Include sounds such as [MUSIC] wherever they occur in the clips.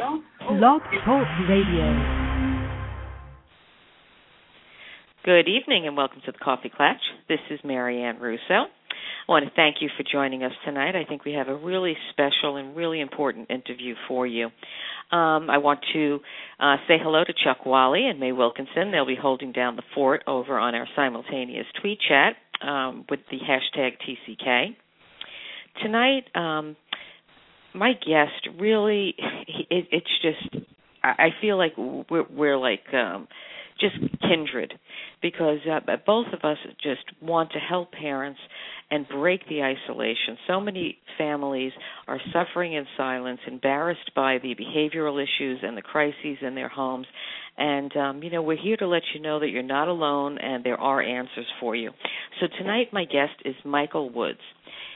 Blog Talk Radio. Good evening and welcome to the Coffee Klatch. This is Marianne Russo. I want to thank you for joining us tonight. I think we have a really special and really important interview for you. Um, I want to uh, say hello to Chuck Wally and May Wilkinson. They'll be holding down the fort over on our simultaneous tweet chat um, with the hashtag TCK. Tonight, um, my guest really it, it's just I feel like we're, we're like um just kindred because uh, both of us just want to help parents and break the isolation. So many families are suffering in silence, embarrassed by the behavioral issues and the crises in their homes. And, um, you know, we're here to let you know that you're not alone and there are answers for you. So tonight, my guest is Michael Woods.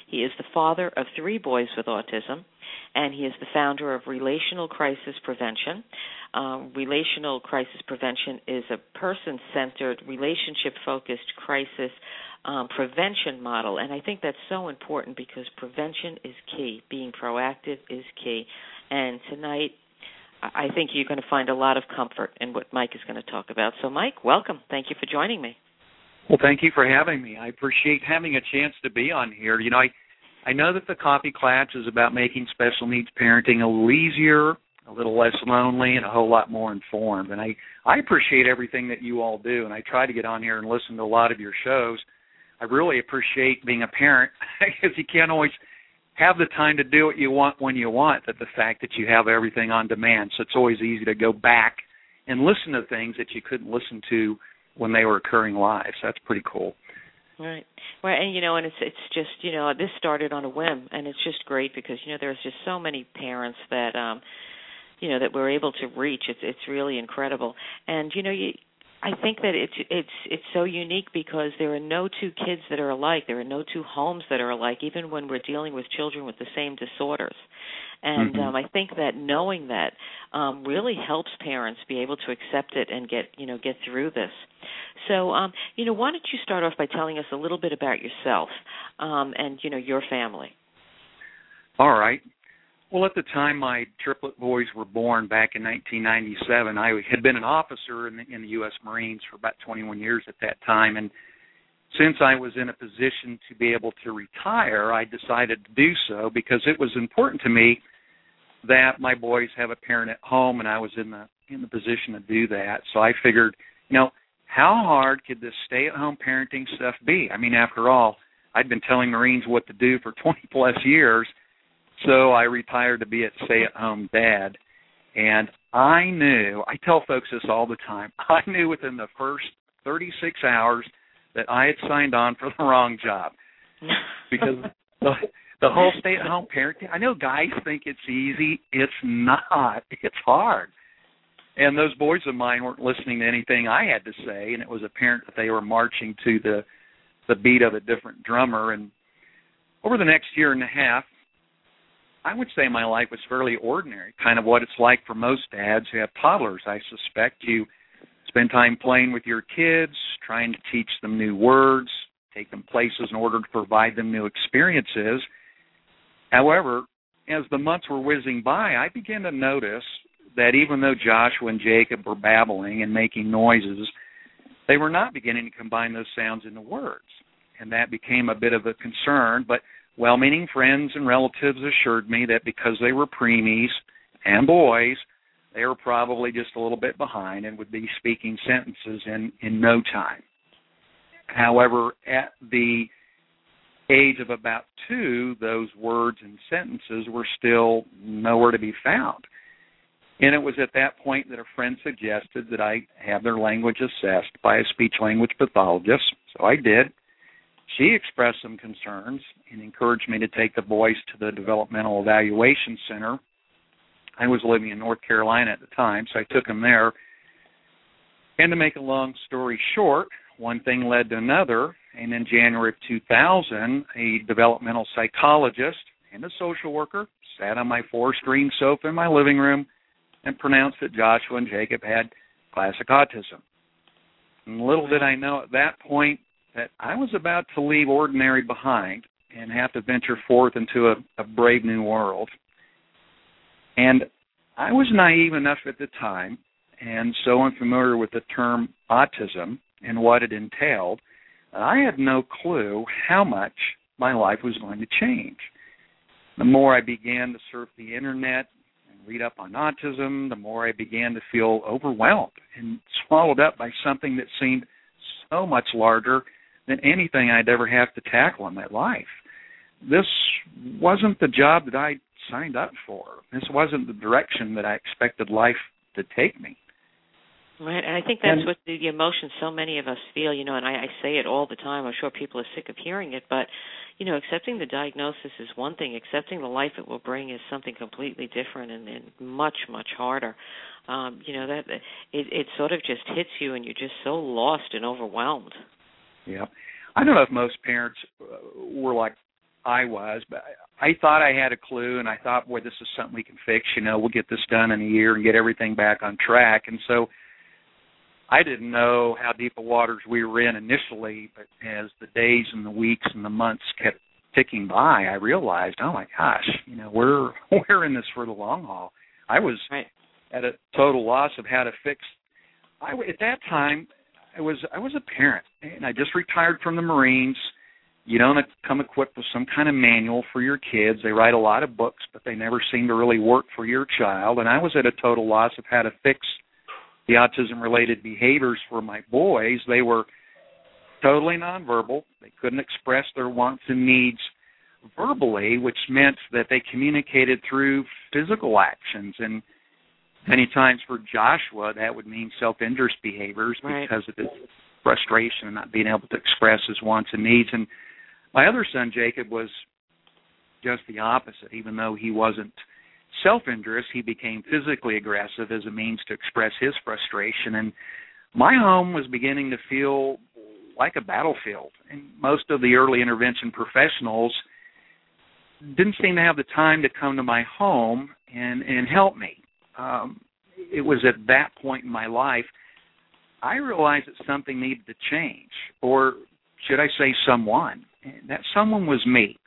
He is the father of three boys with autism and he is the founder of Relational Crisis Prevention. Um, relational crisis prevention is a person centered, relationship focused crisis um, prevention model. And I think that's so important because prevention is key. Being proactive is key. And tonight, I think you're going to find a lot of comfort in what Mike is going to talk about. So, Mike, welcome. Thank you for joining me. Well, thank you for having me. I appreciate having a chance to be on here. You know, I I know that the Coffee Klatch is about making special needs parenting a little easier, a little less lonely, and a whole lot more informed. And I I appreciate everything that you all do, and I try to get on here and listen to a lot of your shows. I really appreciate being a parent [LAUGHS] because you can't always have the time to do what you want when you want. But the fact that you have everything on demand, so it's always easy to go back and listen to things that you couldn't listen to when they were occurring live. So that's pretty cool. Right. Well, and you know, and it's it's just you know this started on a whim, and it's just great because you know there's just so many parents that um, you know that we're able to reach. It's it's really incredible, and you know you. I think that it's it's it's so unique because there are no two kids that are alike. There are no two homes that are alike, even when we're dealing with children with the same disorders. And mm-hmm. um, I think that knowing that um, really helps parents be able to accept it and get you know get through this. So, um, you know, why don't you start off by telling us a little bit about yourself um, and you know your family? All right. Well, at the time my triplet boys were born back in 1997, I had been an officer in the, in the U.S. Marines for about 21 years at that time, and since I was in a position to be able to retire, I decided to do so because it was important to me that my boys have a parent at home, and I was in the in the position to do that. So I figured, you know, how hard could this stay-at-home parenting stuff be? I mean, after all, I'd been telling Marines what to do for [LAUGHS] 20 plus years, so I retired to be a stay-at-home dad. And I knew, I tell folks this all the time, [LAUGHS] I knew within the first 36 hours that I had signed on for the wrong job. [LAUGHS] because the, the whole stay-at-home parenting, I know guys think it's easy. It's not. It's hard and those boys of mine weren't listening to anything I had to say, and it was apparent that they were marching to the the beat of a different drummer. And over the next year and a half, I would say my life was fairly ordinary, kind of what it's like for most dads who have toddlers. I suspect you spend time playing with your kids, trying to teach them new words, take them places in order to provide them new experiences. However, as the months were whizzing by, I began to notice that even though Joshua and Jacob were babbling and making noises, they were not beginning to combine those sounds into words. And that became a bit of a concern, but well meaning friends and relatives assured me that because they were preemies and boys, they were probably just a little bit behind and would be speaking sentences in, in no time. However, at the age of about two, those words and sentences were still nowhere to be found. And it was at that point that a friend suggested that I have their language assessed by a speech language pathologist. So I did. She expressed some concerns and encouraged me to take the boys to the Developmental Evaluation Center. I was living in North Carolina at the time, so I took them there. And to make a long story short, one thing led to another, and in January of 2000, a developmental psychologist and a social worker sat on my four-screen sofa in my living room and pronounced that Joshua and Jacob had classic autism. And little did I know at that point that I was about to leave ordinary behind and have to venture forth into a, a brave new world. And I was naive enough at the time and so unfamiliar with the term autism and what it entailed, I had no clue how much my life was going to change. The more I began to surf the internet and read up on autism, the more I began to feel overwhelmed and swallowed up by something that seemed so much larger than anything I'd ever have to tackle in my life. This wasn't the job that I signed up for. This wasn't the direction that I expected life to take me. Right, and I think that's and, what the, the emotion so many of us feel, you know, and I, I say it all the time. I'm sure people are sick of hearing it, but you know, accepting the diagnosis is one thing. Accepting the life it will bring is something completely different and, and much, much harder. Um, you know that it, it sort of just hits you, and you're just so lost and overwhelmed. Yeah, I don't know if most parents uh, were like I was, but I thought I had a clue, and I thought, boy, this is something we can fix. You know, we'll get this done in a year and get everything back on track. And so I didn't know how deep of waters we were in initially, but as the days and the weeks and the months kept ticking by, I realized, oh my gosh, you know, we're [LAUGHS] we're in this for the long haul. I was right. at a total loss of how to fix. I at that time, I was I was a parent, and I just retired from the Marines. You don't come equipped with some kind of manual for your kids. They write a lot of books, but they never seem to really work for your child. And I was at a total loss of how to fix the autism related behaviors for my boys, they were totally nonverbal. They couldn't express their wants and needs verbally, which meant that they communicated through physical actions. And many times for Joshua, that would mean self injurious behaviors right. because of his frustration and not being able to express his wants and needs. And my other son, Jacob, was just the opposite, even though he wasn't self injurious, he became physically aggressive as a means to express his frustration. And my home was beginning to feel like a battlefield. And most of the early intervention professionals didn't seem to have the time to come to my home and and help me. Um, it was at that point in my life I realized that something needed to change, or should I say, someone. And that someone was me.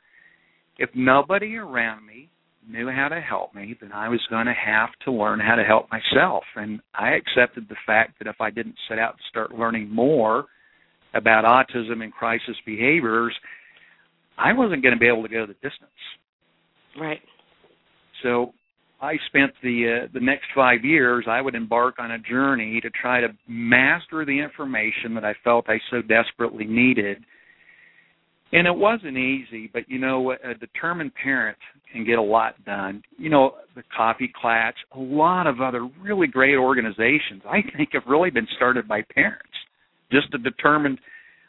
If nobody around me knew how to help me, then I was going to have to learn how to help myself. And I accepted the fact that if I didn't set out to start learning more about autism and crisis behaviors, I wasn't going to be able to go the distance. Right. So I spent the uh, the next five years. I would embark on a journey to try to master the information that I felt I so desperately needed and it wasn't easy, but you know, a determined parent can get a lot done. You know, the Coffee Klatch, a lot of other really great organizations, I think, have really been started by parents. Just a determined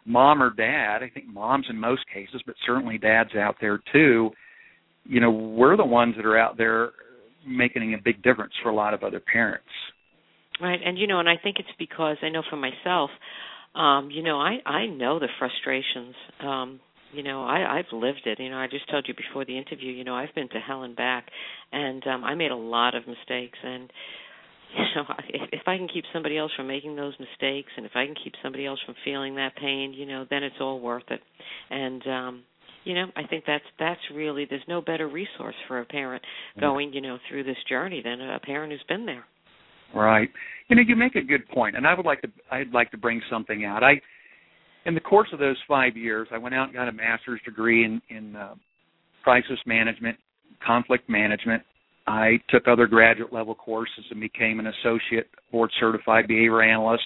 mom or dad. I think moms in most cases, but certainly dads out there too. You know, we're the ones that are out there making a big difference for a lot of other parents. Right, and you know, and I think it's because I know for myself, um, you know, I I know the frustrations um you know i i've lived it. You know i just told you before the interview you know i've been to hell and back and um i made a lot of mistakes and [LAUGHS] you know if, if i can keep somebody else from making those mistakes and if i can keep somebody else from feeling that pain you know then it's all worth it. And um you know i think that's that's really there's no better resource for a parent mm-hmm. going you know through this journey than a parent who's been there. Right. You know you make a good point and i would like to i'd like to bring something out. I in the course of those five years, I went out and got a master's degree in, in uh, crisis management, conflict management. I took other graduate level courses and became an associate board certified behavior analyst.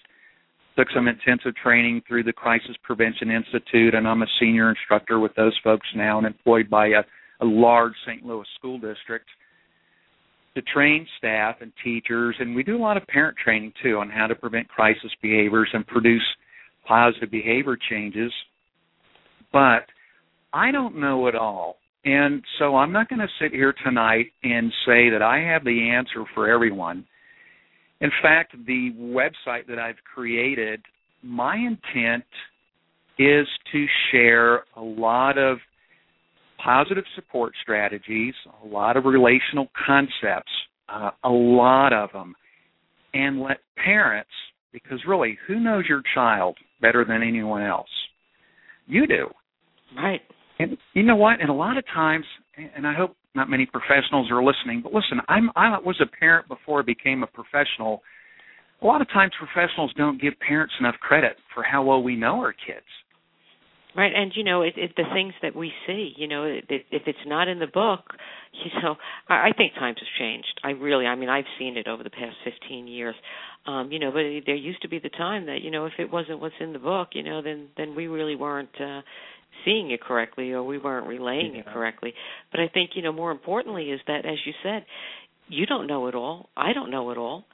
Took some intensive training through the Crisis Prevention Institute, and I'm a senior instructor with those folks now and employed by a, a large St. Louis school district to train staff and teachers. And we do a lot of parent training too on how to prevent crisis behaviors and produce positive behavior changes, but I don't know it all. And so I'm not going to sit here tonight and say that I have the answer for everyone. In fact, the website that I've created, my intent is to share a lot of positive support strategies, a lot of relational concepts, uh, a lot of them, and let parents, because really, who knows your child better than anyone else? You do. Right. And you know what? And a lot of times, and I hope not many professionals are listening, but listen, I'm I was a parent before I became a professional. A lot of times professionals don't give parents enough credit for how well we know our kids. Right, and you know, it, it, the things that we see, you know, it, if it's not in the book, [LAUGHS] you know, I, I think times have changed. I really, I mean, I've seen it over the past 15 years. Um, you know, but there used to be the time that, you know, if it wasn't what's in the book, you know, then then we really weren't uh seeing it correctly or we weren't relaying yeah. it correctly. But I think, you know, more importantly is that as you said, you don't know it all. I don't know it all.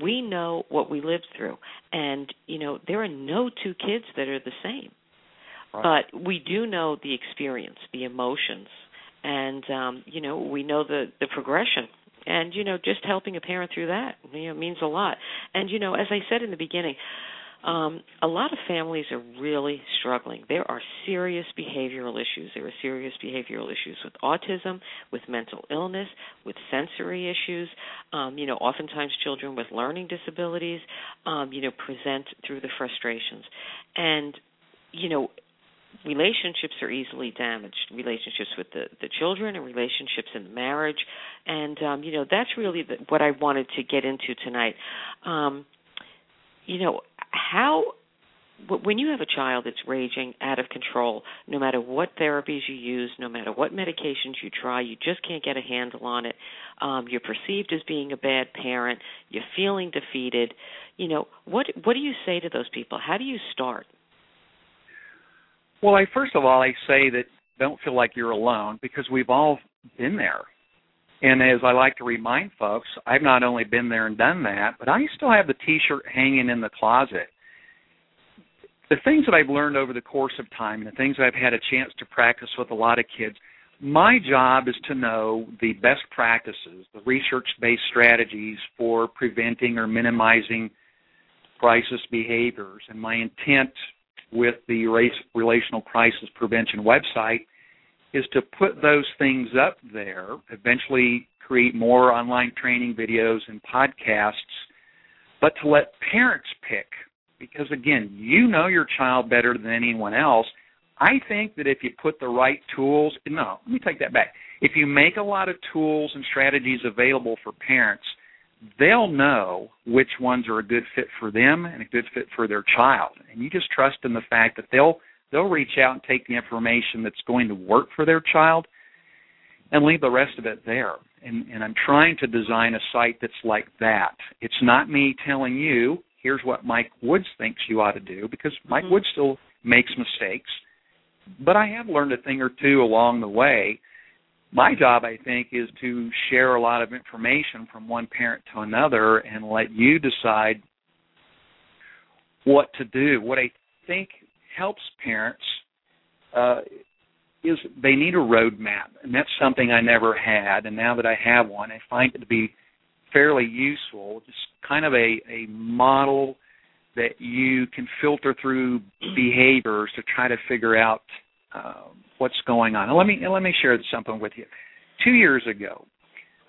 We know what we lived through. And, you know, there are no two kids that are the same. Right. But we do know the experience, the emotions, and um, you know, we know the the progression and you know just helping a parent through that you know means a lot and you know as i said in the beginning um, a lot of families are really struggling. There are serious behavioral issues. There are serious behavioral issues with autism, with mental illness, with sensory issues. Um, you know, oftentimes children with learning disabilities, um, you know, present through the frustrations. And, you know, relationships are easily damaged relationships with the the children and relationships in the marriage and um you know that's really the, what I wanted to get into tonight um you know how when you have a child that's raging out of control, no matter what therapies you use, no matter what medications you try, you just can't get a handle on it. Um, you're perceived as being a bad parent. You're feeling defeated. You know what? What do you say to those people? How do you start? Well, I first of all I say that don't feel like you're alone because we've all been there. And as I like to remind folks, I've not only been there and done that, but I still have the T-shirt hanging in the closet. The things that I've learned over the course of time, and the things that I've had a chance to practice with a lot of kids, my job is to know the best practices, the research-based strategies for preventing or minimizing crisis behaviors. And my intent with the race, relational crisis prevention website is to put those things up there, eventually create more online training videos and podcasts, but to let parents pick. Because again, you know your child better than anyone else. I think that if you put the right tools, no, let me take that back. If you make a lot of tools and strategies available for parents, they'll know which ones are a good fit for them and a good fit for their child. And you just trust in the fact that they'll they'll reach out and take the information that's going to work for their child and leave the rest of it there. And, and I'm trying to design a site that's like that. It's not me telling you, here's what Mike Woods thinks you ought to do, because Mike mm-hmm. Woods still makes mistakes. But I have learned a thing or two along the way. My job, I think, is to share a lot of information from one parent to another and let you decide what to do. What I think helps parents uh, is they need a roadmap, and that's something I never had. And now that I have one, I find it to be fairly useful. Just kind of a a model that you can filter through behaviors to try to figure out uh, what's going on. And let me let me share something with you. Two years ago,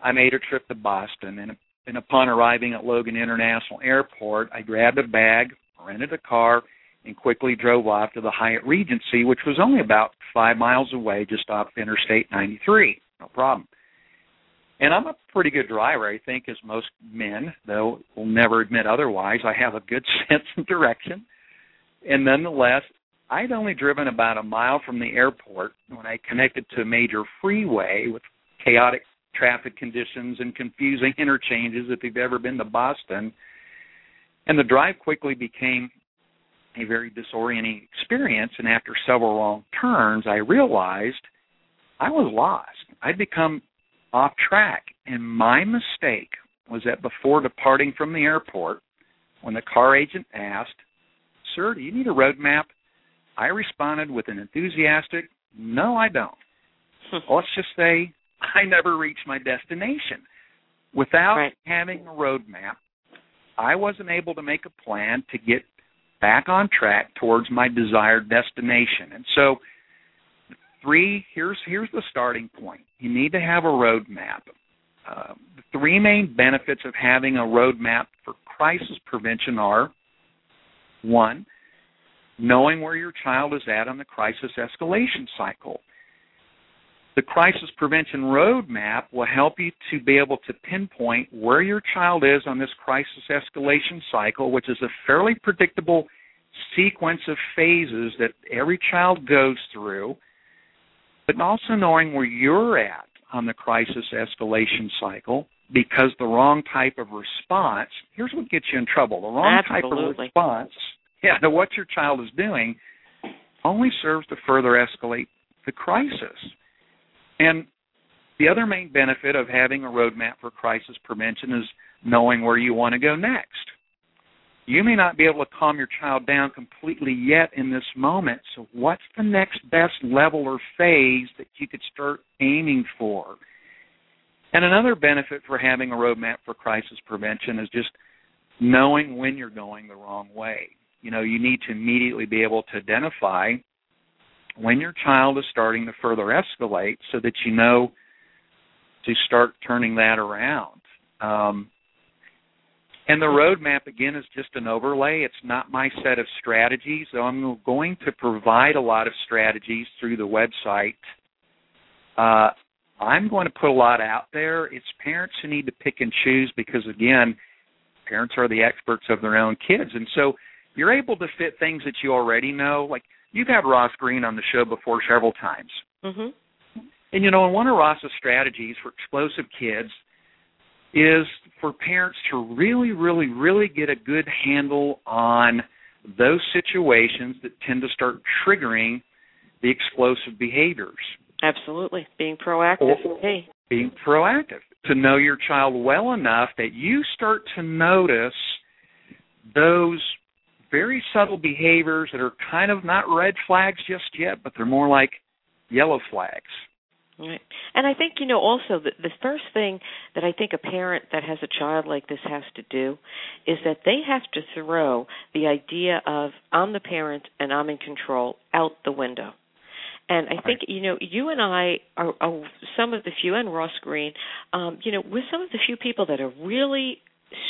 I made a trip to Boston, and, and upon arriving at Logan International Airport, I grabbed a bag, rented a car, and quickly drove off to the Hyatt Regency, which was only about five miles away, just off Interstate 93. No problem. And I'm a pretty good driver, I think, as most men, though will never admit otherwise. I have a good [LAUGHS] sense of direction. And nonetheless, I'd only driven about a mile from the airport when I connected to a major freeway with chaotic traffic conditions and confusing interchanges if you've ever been to Boston. And the drive quickly became a very disorienting experience. And after several wrong turns, I realized I was lost. I'd become off track. And my mistake was that before departing from the airport, when the car agent asked, Sir, do you need a road map? I responded with an enthusiastic, No, I don't. let's just say I never reached my destination. Without right. having a roadmap, I wasn't able to make a plan to get back on track towards my desired destination. And so three here's here's the starting point. You need to have a roadmap. Uh, the three main benefits of having a roadmap for crisis prevention are one, knowing where your child is at on the crisis escalation cycle. The crisis prevention roadmap will help you to be able to pinpoint where your child is on this crisis escalation cycle, which is a fairly predictable sequence of phases that every child goes through, but also knowing where you're at on the crisis escalation cycle because the wrong type of response here's what gets you in trouble the wrong Absolutely. type of response [LAUGHS] yeah to what your child is doing only serves to further escalate the crisis and the other main benefit of having a roadmap for crisis prevention is knowing where you want to go next. You may not be able to calm your child down completely yet in this moment, so what's the next best level or phase that you could start aiming for? And another benefit for having a roadmap for crisis prevention is just knowing when you're going the wrong way. You know, you need to immediately be able to identify when your child is starting to further escalate so that you know to start turning that around. Um, and the roadmap, again, is just an overlay. It's not my set of strategies, I'm going to provide a lot of strategies through the website. Uh, I'm going to put a lot out there. It's parents who need to pick and choose because, again, parents are the experts of their own kids. And so you're able to fit things that you already know. Like you've had Ross Greene on the show before several times. Mm-hmm. And you know, one of Ross's strategies for explosive kids is for parents to really, really, really get a good handle on those situations that tend to start triggering the explosive behaviors. Absolutely. Being proactive. Or- hey. Being proactive. To know your child well enough that you start to notice those very subtle behaviors that are kind of not red flags just yet, but they're more like yellow flags. Right. And I think, you know, also the, the first thing that I think a parent that has a child like this has to do is that they have to throw the idea of I'm the parent and I'm in control out the window. And I think, you know, you and I are, are some of the few, and Ross Greene, um, you know, we're some of the few people that are really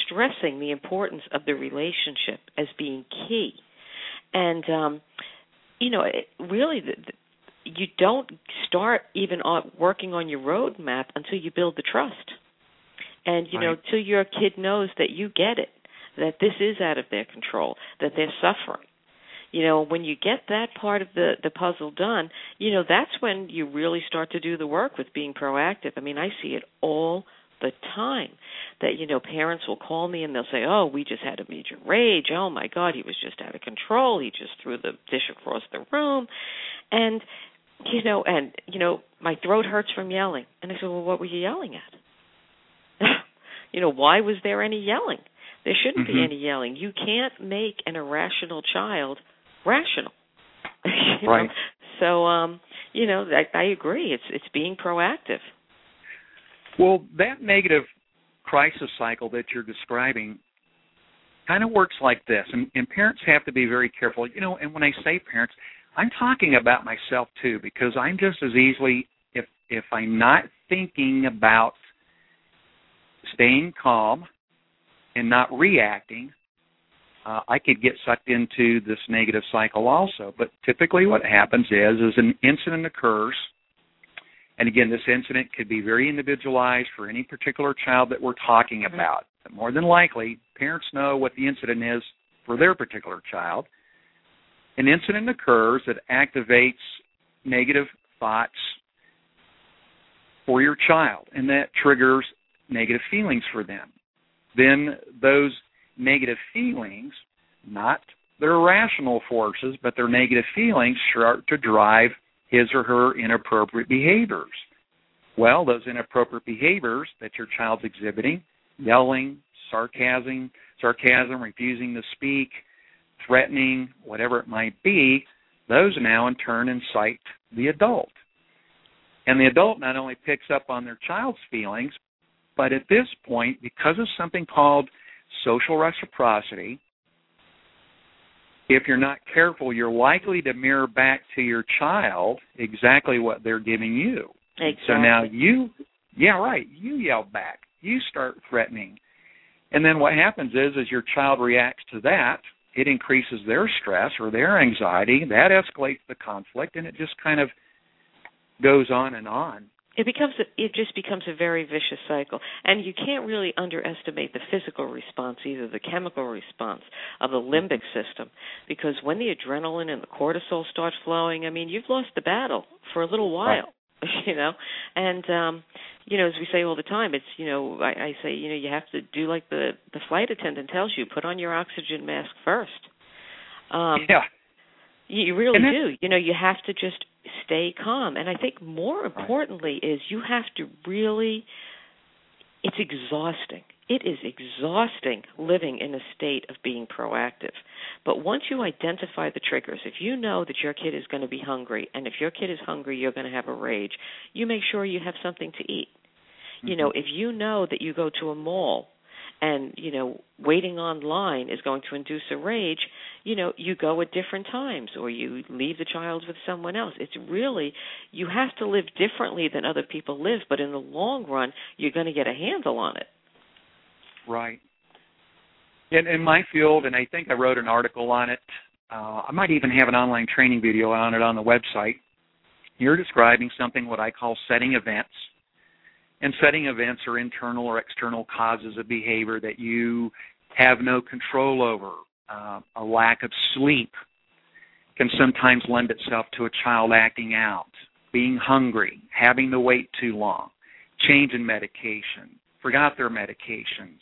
stressing the importance of the relationship as being key. And, um, you know, it, really, the, the, you don't start even on working on your roadmap until you build the trust. And you know, till your kid knows that you get it, that this is out of their control, that they're suffering. You know, when you get that part of the the puzzle done, you know, that's when you really start to do the work with being proactive. I mean, I see it all the time that you know parents will call me and they'll say oh we just had a major rage. Oh my god he was just out of control. He just threw the dish across the room. And you know and you know my throat hurts from yelling. And i said well what were you yelling at? [LAUGHS] You know why was there any yelling? There shouldn't be Mhm. any yelling. You can't make an irrational child rational. [LAUGHS] Right. know? so um you know I, I agree. It's it's being proactive Well, that negative crisis cycle that you're describing kind of works like this, and, and parents have to be very careful. You know, and when I say parents, I'm talking about myself too, because I'm just as easily if if I'm not thinking about staying calm and not reacting, uh, I could get sucked into this negative cycle also. But typically, what happens is, is an incident occurs and again, this incident could be very individualized for any particular child that we're talking Mhm. about. But more than likely, parents know what the incident is for their particular child. An incident occurs that activates negative thoughts for your child, and that triggers negative feelings for them. Then those negative feelings, not their rational forces, but their negative feelings start to drive his or her inappropriate behaviors. Well, those inappropriate behaviors that your child's exhibiting, yelling, sarcasm, sarcasm, refusing to speak, threatening, whatever it might be, those now in turn incite the adult. And the adult not only picks up on their child's feelings, but at this point, because of something called social reciprocity, if you're not careful, you're likely to mirror back to your child exactly what they're giving you. Exactly. So now you, yeah, right, you yell back, you start threatening. And then what happens is, as your child reacts to that, it increases their stress or their anxiety. That escalates the conflict, and it just kind of goes on and on it becomes a, it just becomes a very vicious cycle. And you can't really underestimate the physical response either the chemical response of the limbic system. Because when the adrenaline and the cortisol start flowing i mean you've lost the battle for a little while right. [LAUGHS] you know? And um you know as we say all the time it's you know I, I say you know you have to do like the the flight attendant tells you put on your oxygen mask first. Um yeah you really do you know you have to just stay calm. And I think more importantly is you have to really it's exhausting. It is exhausting living in a state of being proactive. But once you identify the triggers, if you know that your kid is going to be hungry, and if your kid is hungry, you're going to have a rage, you make sure you have something to eat. Mm-hmm. You know, mm-hmm. if you know that you go to a mall and you know waiting online is going to induce a rage you know you go at different times or you leave the child with someone else. It's really you have to live differently than other people live but in the long run you're going to get a handle on it. Right. In in my field and i think i wrote an article on it uh, i might even have an online training video on it on the website. You're describing something what i call setting events. And setting events are internal or external causes of behavior that you have no control over. Uh, a lack of sleep can sometimes lend itself to a child acting out, being hungry, having to wait too long, change in medication, forgot their medications,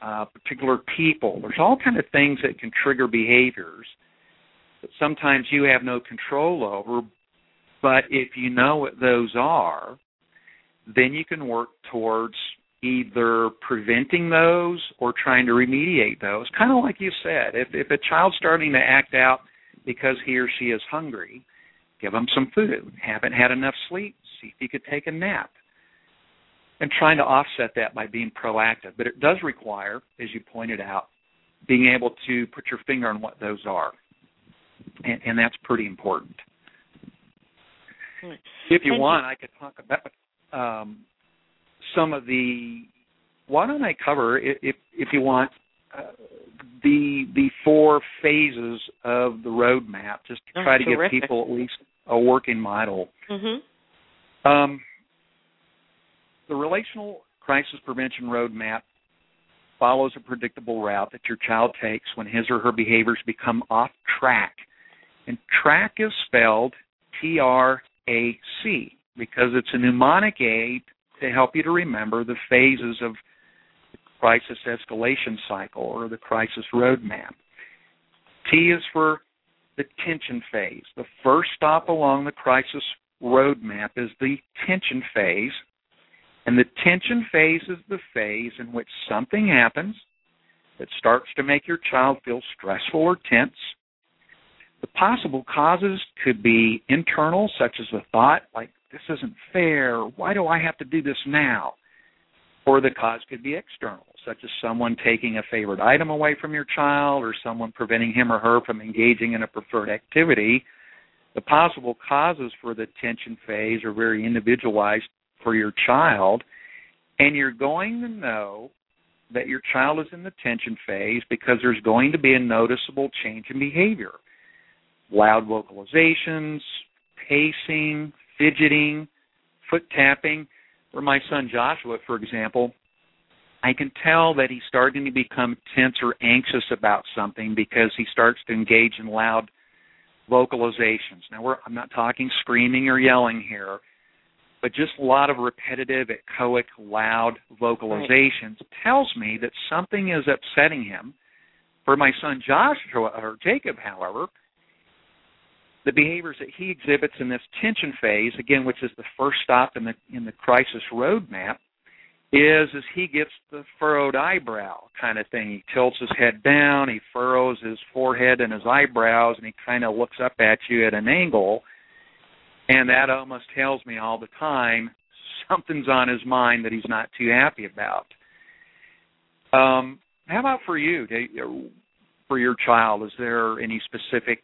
uh, particular people. There's all kind of things that can trigger behaviors that sometimes you have no control over. But if you know what those are, then you can work towards either preventing those or trying to remediate those. Kind of like you said, if if a child's starting to act out because he or she is hungry, give them some food. Haven't had enough sleep, see if you could take a nap. And trying to offset that by being proactive. But it does require, as you pointed out, being able to put your finger on what those are. And, and that's pretty important. If you want, I could talk about um, some of the. Why don't I cover, if if you want, uh, the the four phases of the roadmap, just to oh, try to terrific. give people at least a working model. Mm-hmm. Um, the relational crisis prevention roadmap follows a predictable route that your child takes when his or her behaviors become off track. And track is spelled T R A C because it's a mnemonic aid to help you to remember the phases of the crisis escalation cycle or the crisis roadmap. T is for the tension phase. The first stop along the crisis roadmap is the tension phase. And the tension phase is the phase in which something happens that starts to make your child feel stressful or tense. The possible causes could be internal, such as a thought like, this isn't fair. Why do I have to do this now? Or the cause could be external, such as someone taking a favorite item away from your child or someone preventing him or her from engaging in a preferred activity. The possible causes for the tension phase are very individualized for your child, and you're going to know that your child is in the tension phase because there's going to be a noticeable change in behavior. Loud vocalizations, pacing, fidgeting, foot tapping. For my son Joshua, for example, I can tell that he's starting to become tense or anxious about something because he starts to engage in loud vocalizations. Now, I'm not talking screaming or yelling here, but just a lot of repetitive, echoic, loud vocalizations right. tells me that something is upsetting him. For my son Joshua or Jacob, however, the behaviors that he exhibits in this tension phase, again, which is the first stop in the in the crisis roadmap, is as he gets the furrowed eyebrow kind of thing. He tilts his head down, he furrows his forehead and his eyebrows, and he kind of looks up at you at an angle. And that almost tells me all the time something's on his mind that he's not too happy about. Um, how about for you, for your child? Is there any specific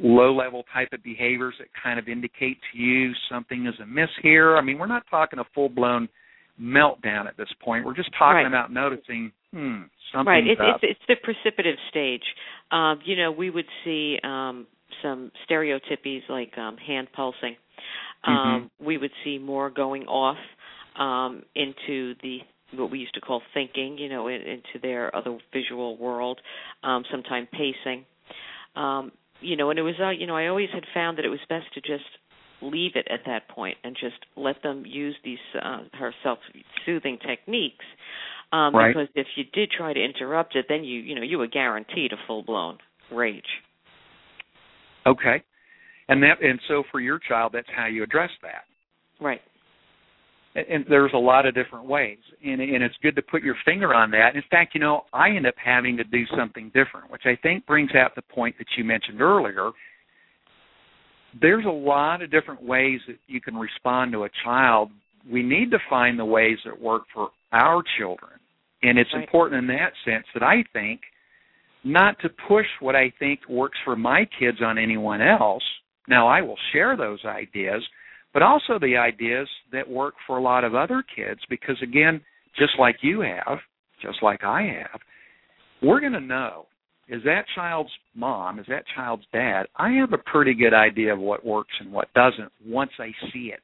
low level type of behaviors that kind of indicate to you something is amiss here? I mean, we're not talking a full blown meltdown at this point. We're just talking right. about noticing, hmm, something. Right. It's, up. it's it's the precipitative stage. Um, you know, we would see um, some stereotypies like um, hand pulsing. Um, mm-hmm. We would see more going off um, into the what we used to call thinking, you know, in, into their other visual world. Um, Sometimes pacing. Um, you know, and it was, uh, you know, I always had found that it was best to just leave it at that point and just let them use these uh, her self-soothing techniques. Um, right. Because if you did try to interrupt it, then you, you know, you were guaranteed a full-blown rage. Okay, and that, and so for your child, that's how you address that. Right. And, there's a lot of different ways, and, and it's good to put your finger on that. In fact, you know, I end up having to do something different, which I think brings out the point that you mentioned earlier there's a lot of different ways that you can respond to a child. We need to find the ways that work for our children. And it's right. important in that sense that I think not to push what I think works for my kids on anyone else. Now, I will share those ideas, but also the ideas that work for a lot of other kids because, again, just like you have, just like I have, we're going to know is that child's mom, is that child's dad, I have a pretty good idea of what works and what doesn't once I see it.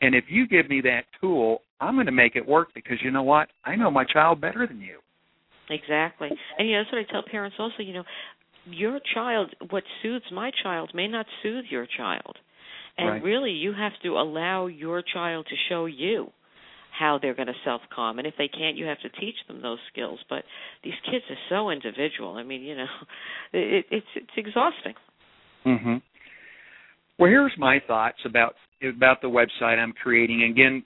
And if you give me that tool, I'm going to make it work because you know what? I know my child better than you. Exactly. And you know, that's what I tell parents also, you know, your child, what soothes my child may not soothe your child. And right. really, you have to allow your child to show you how they're going to self calm and if they can't you have to teach them those skills. But these kids are so individual. I mean you know [LAUGHS] it, it's it's exhausting. Mhm well here's my thoughts about about the website i'm creating. Again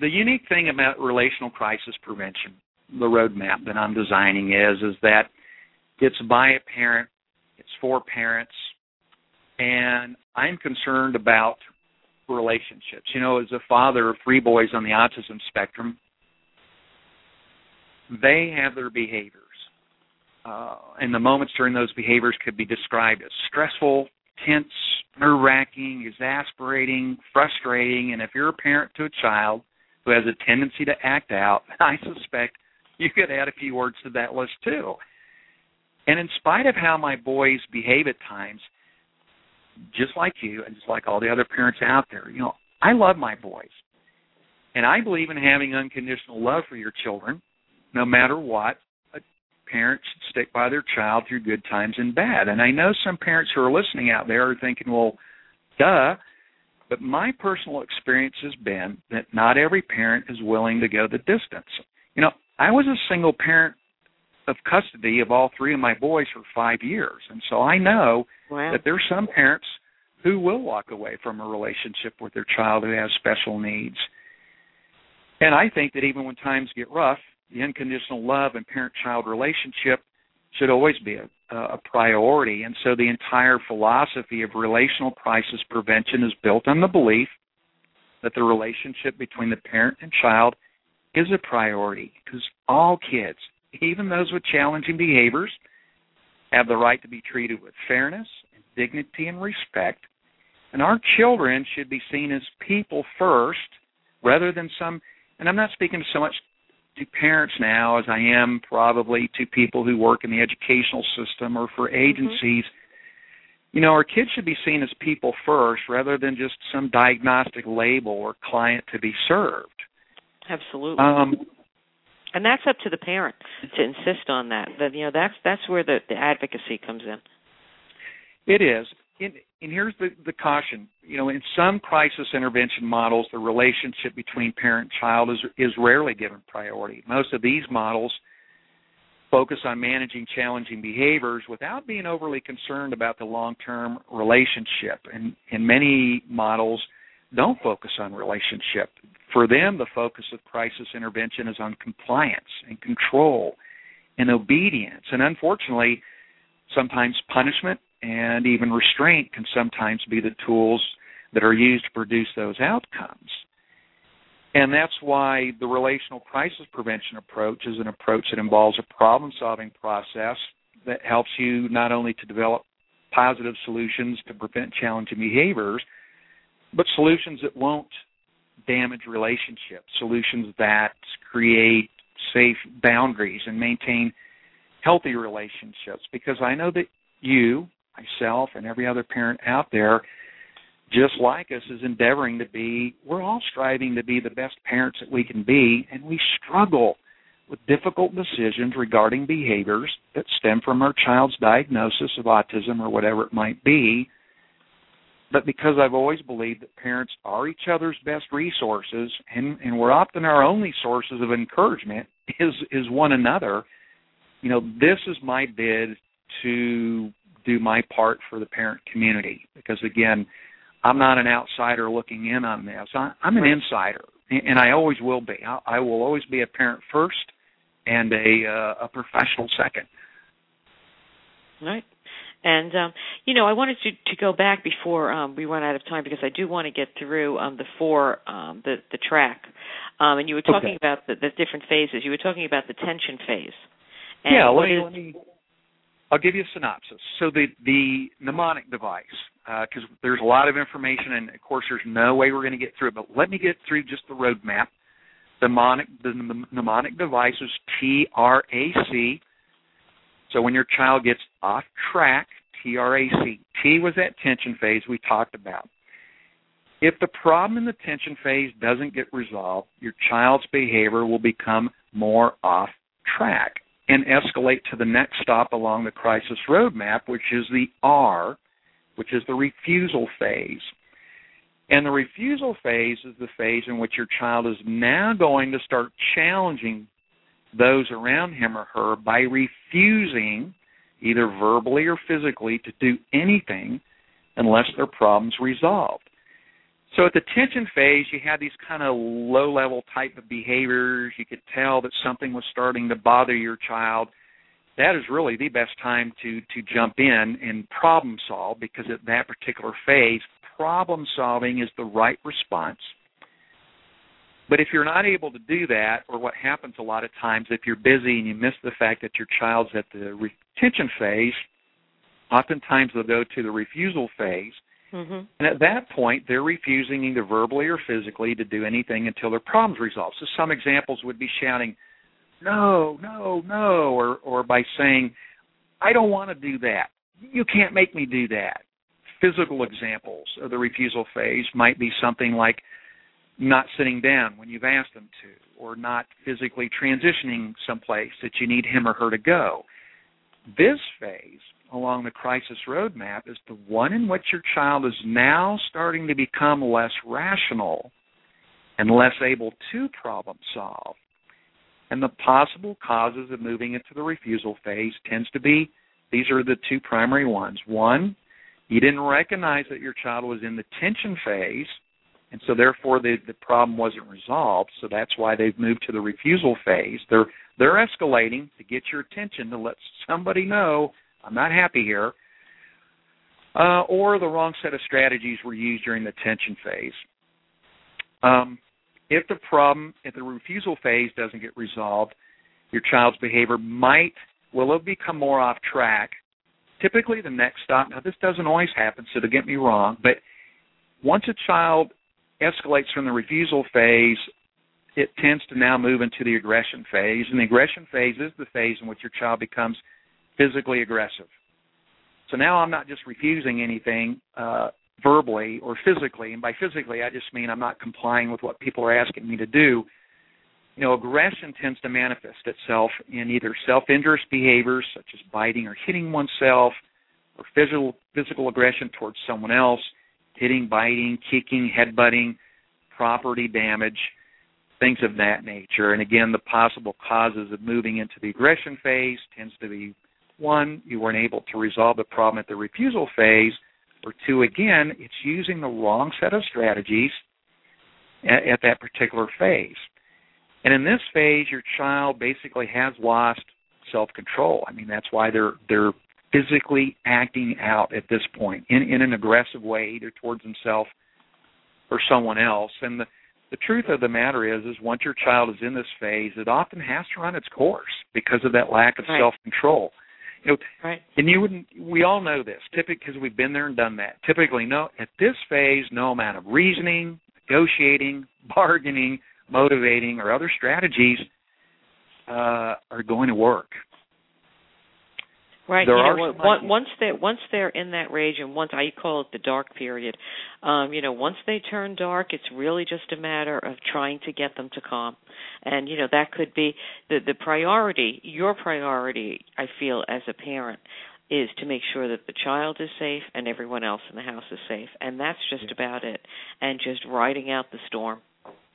the unique thing about relational crisis prevention the roadmap that i'm designing is is that it's by a parent it's for parents and i'm concerned about relationships. You know, as a father of three boys on the autism spectrum, they have their behaviors. Uh, and the moments during those behaviors could be described as stressful, tense, nerve wracking, exasperating, frustrating. And if you're a parent to a child who has a tendency to act out, [LAUGHS] I suspect you could add a few words to that list too. And in spite of how my boys behave at times, just like you and just like all the other parents out there, you know, I love my boys. And I believe in having unconditional love for your children, no matter what. A parent should stick by their child through good times and bad. And I know some parents who are listening out there are thinking, well, duh. But my personal experience has been that not every parent is willing to go the distance. You know, I was a single parent of custody of all three of my boys for five years. And so I know wow. that there's some parents who will walk away from a relationship with their child who has special needs. And I think that even when times get rough, the unconditional love and parent child relationship should always be a, a priority. And so the entire philosophy of relational crisis prevention is built on the belief that the relationship between the parent and child is a priority because all kids, even those with challenging behaviors, have the right to be treated with fairness dignity and respect. And our children should be seen as people first rather than some, and I'm not speaking so much to parents now as I am probably to people who work in the educational system or for Mm-hmm. agencies. Mm-hmm. You know, our kids should be seen as people first rather than just some diagnostic label or client to be served. Absolutely. Um, and that's up to the parent to insist on that. That you know that's that's where the, the advocacy comes in. It is. And, and here's the, the caution. You know, in some crisis intervention models, the relationship between parent and child is is rarely given priority. Most of these models focus on managing challenging behaviors without being overly concerned about the long-term relationship. And in many models, don't focus on relationship. For them, the focus of crisis intervention is on compliance and control and obedience. And unfortunately, sometimes punishment and even restraint can sometimes be the tools that are used to produce those outcomes. And that's why the relational crisis prevention approach is an approach that involves a problem solving process that helps you not only to develop positive solutions to prevent challenging behaviors, but solutions that won't damage relationships, solutions that create safe boundaries and maintain healthy relationships. Because I know that you, myself, and every other parent out there just like us, is endeavoring to be, we're all striving to be the best parents that we can be, and we struggle with difficult decisions regarding behaviors that stem from our child's diagnosis of autism or whatever it might be. But because I've always believed that parents are each other's best resources and, and we're often our only sources of encouragement is is one another, you know, this is my bid to do my part for the parent community. Because again, I'm not an outsider looking in on this. I, I'm an insider, and I always will be. I, I will always be a parent first and a uh, a professional second. Right. And um, you know, I wanted to to go back before um, we run out of time because I do want to get through um, the four um, the the track. Um, and you were talking okay. about the, the different phases. You were talking about the tension phase. And yeah, let me, is, let me I'll give you a synopsis. So the the mnemonic device, because uh, there's a lot of information, and of course there's no way we're going to get through it. But let me get through just the roadmap. The mnemonic the mnemonic device is T R A C. So when your child gets off track, T R A C. T was that tension phase we talked about. If the problem in the tension phase doesn't get resolved, your child's behavior will become more off track and escalate to the next stop along the crisis roadmap, which is the R, which is the refusal phase. And the refusal phase is the phase in which your child is now going to start challenging those around him or her by refusing, either verbally or physically, to do anything unless their problem's resolved. So at the tension phase, you had these kind of low level type of behaviors. You could tell that something was starting to bother your child. That is really the best time to to jump in and problem solve because at that particular phase, problem solving is the right response. But if you're not able to do that, or what happens a lot of times, if you're busy and you miss the fact that your child's at the retention phase, oftentimes they'll go to the refusal phase Mm-hmm. And at that point, they're refusing either verbally or physically to do anything until their problem's resolved. So some examples would be shouting, "No, no, no," or or by saying, "I don't want to do that. You can't make me do that." Physical examples of the refusal phase might be something like not sitting down when you've asked them to, or not physically transitioning someplace that you need him or her to go. This phase along the crisis roadmap is the one in which your child is now starting to become less rational and less able to problem solve. And the possible causes of moving into the refusal phase tends to be these are the two primary ones. One, you didn't recognize that your child was in the tension phase, and so therefore the, the problem wasn't resolved. So that's why they've moved to the refusal phase. They're they're escalating to get your attention to let somebody know I'm not happy here, uh, or the wrong set of strategies were used during the tension phase. Um, if the problem, if the refusal phase doesn't get resolved, your child's behavior might will have become more off track. Typically, the next stop. Now, this doesn't always happen, so don't get me wrong, but once a child escalates from the refusal phase, it tends to now move into the aggression phase, and the aggression phase is the phase in which your child becomes physically aggressive. So now I'm not just refusing anything uh, verbally or physically, and by physically I just mean I'm not complying with what people are asking me to do. You know, aggression tends to manifest itself in either self-injurious behaviors such as biting or hitting oneself, or physical physical aggression towards someone else, hitting, biting, kicking, headbutting, property damage, things of that nature. And again, the possible causes of moving into the aggression phase tends to be one, you weren't able to resolve the problem at the refusal phase, or two, again, it's using the wrong set of strategies at, at that particular phase. And in this phase, your child basically has lost self-control. I mean, that's why they're they're physically acting out at this point in, in an aggressive way, either towards himself or someone else. And the, the truth of the matter is, is once your child is in this phase, it often has to run its course because of that lack of right. self control. You know, right. and you wouldn't. We all know this, typically because we've been there and done that. Typically, no, at this phase, no amount of reasoning, negotiating, [LAUGHS] bargaining, motivating, or other strategies uh, are going to work. Right. There you are know, once they're once they're in that rage, and once I call it the dark period, um, you know, once they turn dark, it's really just a matter of trying to get them to calm, and you know that could be the the priority. Your priority, I feel, as a parent, is to make sure that the child is safe and everyone else in the house is safe, and that's just about it. And just riding out the storm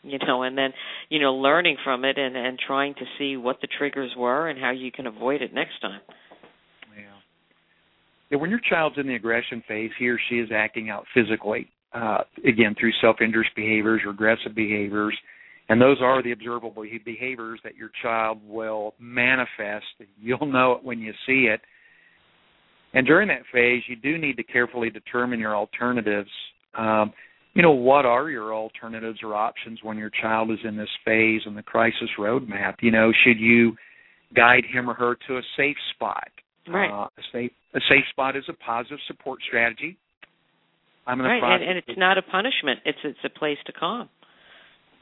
you know and then you know learning from it and and trying to see what the triggers were and how you can avoid it next time Yeah. Yeah, when your child's in the aggression phase, he or she is acting out physically, uh, again through self-injurious behaviors or aggressive behaviors, and those are the observable behaviors that your child will manifest. You'll know it when you see it. And during that phase, you do need to carefully determine your alternatives. Um, you know, what are your alternatives or options when your child is in this phase and the crisis roadmap? You know, should you guide him or her to a safe spot? right Uh, a safe a safe spot is a positive support strategy. I'm in the right process. and, and it's not a punishment it's it's a place to calm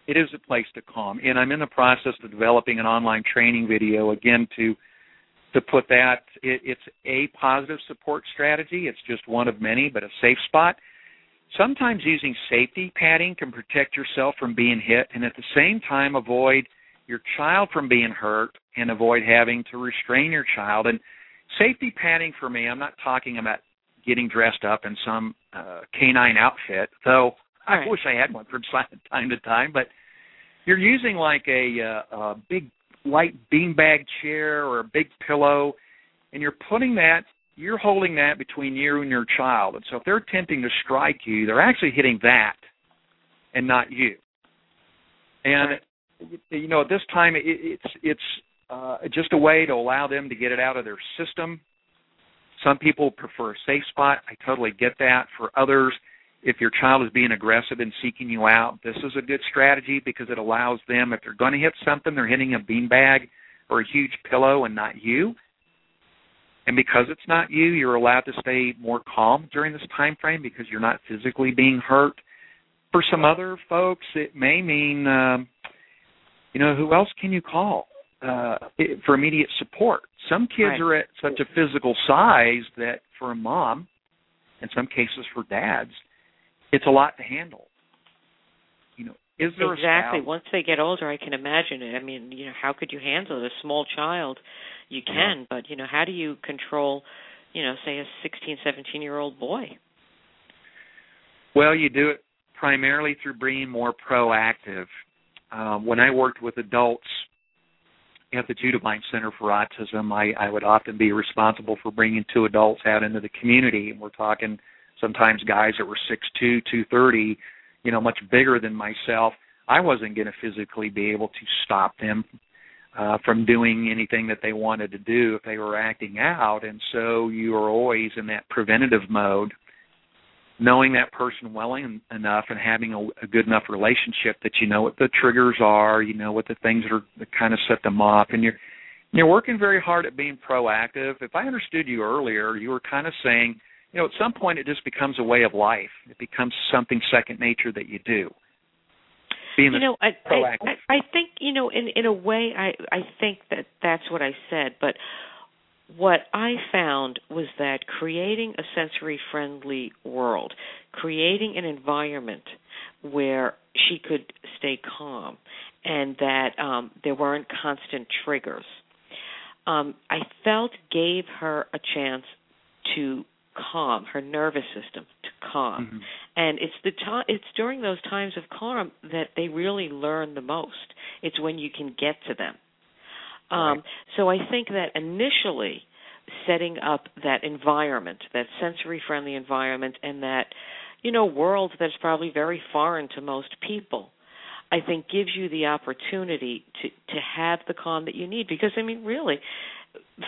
it is a place to calm, and I'm in the process of developing an online training video again to to put that. It, it's a positive support strategy. It's just one of many, but a safe spot. Sometimes using safety padding can protect yourself from being hit, and at the same time avoid your child from being hurt and avoid having to restrain your child. And safety padding for me, I'm not talking about getting dressed up in some uh, canine outfit, though I wish I had one from [LAUGHS] time to time. But you're using like a, uh, a big light beanbag chair or a big pillow, and you're putting that, you're holding that between you and your child. And so if they're attempting to strike you, they're actually hitting that and not you. And Right. you know, at this time, it, it's it's uh, just a way to allow them to get it out of their system. Some people prefer a safe spot. I totally get that. For others, if your child is being aggressive and seeking you out, this is a good strategy because it allows them, if they're going to hit something, they're hitting a beanbag or a huge pillow and not you. And because it's not you, you're allowed to stay more calm during this time frame because you're not physically being hurt. For some other folks, it may mean, um, you know, who else can you call uh, for immediate support? Some kids Right. are at such a physical size that for a mom, in some cases for dads, it's a lot to handle. You know, is there exactly once they get older i can imagine it i mean you know how could you handle it a small child you can but you know how do you control you know say a sixteen seventeen year old boy Well, you do it primarily through being more proactive. Um, when I worked with adults at the Judevine Center for Autism, I, I would often be responsible for bringing two adults out into the community, and we're talking sometimes guys that were six two, two thirty, you know, much bigger than myself. I wasn't going to physically be able to stop them uh, from doing anything that they wanted to do if they were acting out, and so you are always in that preventative mode knowing that person well en- enough and having a, a good enough relationship that you know what the triggers are, you know what the things that are that kind of set them off, and you're you're working very hard at being proactive. If I understood you earlier, you were kind of saying, you know, at some point it just becomes a way of life. It becomes something second nature that you do. Being you know I, proactive. i i think you know in in a way i i think that that's what i said but what i found was that creating a sensory friendly world creating an environment where she could stay calm and that um there weren't constant triggers um i felt gave her a chance to calm her nervous system to calm. Mhm. and it's the time it's during those times of calm that they really learn the most. It's when you can get to them um Right. so i think that initially setting up that environment that sensory friendly environment and that you know world that's probably very foreign to most people i think gives you the opportunity to to have the calm that you need because i mean really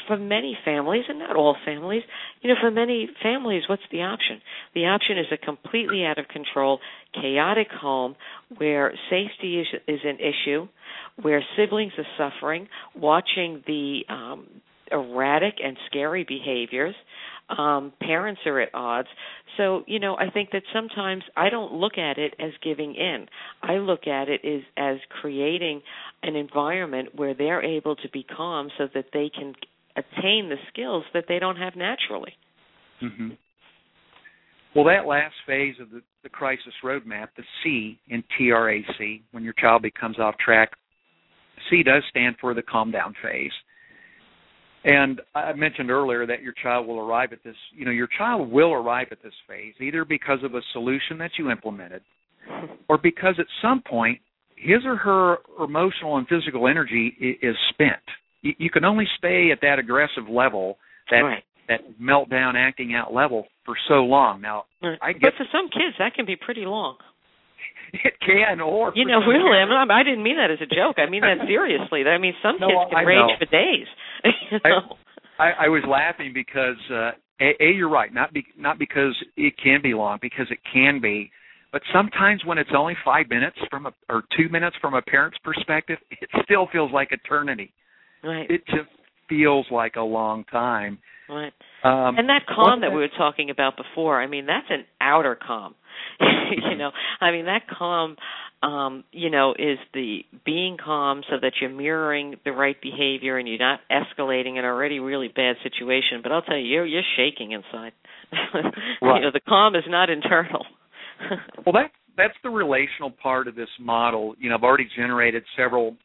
for many families, and not all families, you know, for many families, what's the option? The option is a completely out of control, chaotic home where safety is, is an issue, where siblings are suffering, watching the um, erratic and scary behaviors. Um, parents are at odds. So, you know, I think that sometimes I don't look at it as giving in. I look at it as, as creating an environment where they're able to be calm so that they can attain the skills that they don't have naturally. Mm-hmm. Well, that last phase of the, the crisis roadmap, the C in TRAC, when your child becomes off track, C does stand for the calm down phase. And I mentioned earlier that your child will arrive at this, you know, your child will arrive at this phase either because of a solution that you implemented [LAUGHS] or because at some point his or her emotional and physical energy is spent. You can only stay at that aggressive level, that right. that meltdown acting out level for so long. Now, I get, but for some kids that can be pretty long. [LAUGHS] It can, or you know, really, I, mean, I didn't mean that as a joke. I mean that [LAUGHS] seriously. I mean, some no, kids can I rage know. for days. [LAUGHS] you know? I, I, I was laughing because uh, a, a you're right, not be, not because it can be long, because it can be, but sometimes when it's only five minutes from a or two minutes from a parent's perspective, it still feels like eternity. Right. It just feels like a long time. Right. Um, and that calm that we were talking about before, I mean, that's an outer calm. [LAUGHS] you know, I mean, that calm, um, you know, is the being calm so that you're mirroring the right behavior and you're not escalating an already really bad situation. But I'll tell you, you're you're shaking inside. Right. [LAUGHS] You know, the calm is not internal. Well, that that's the relational part of this model. You know, I've already generated several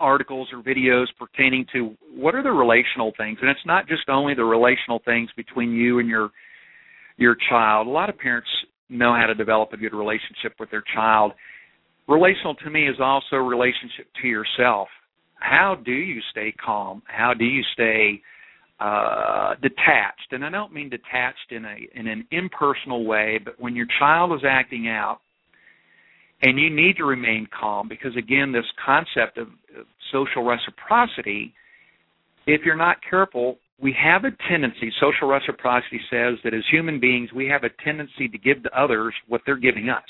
articles or videos pertaining to what are the relational things, and it's not just only the relational things between you and your your child. A lot of parents know how to develop a good relationship with their child. Relational to me is also relationship to yourself. How do you stay calm? How do you stay uh, detached? And I don't mean detached in a in an impersonal way, but when your child is acting out, and you need to remain calm because again, this concept of, social reciprocity, if you're not careful, we have a tendency. Social reciprocity says that as human beings, we have a tendency to give to others what they're giving us.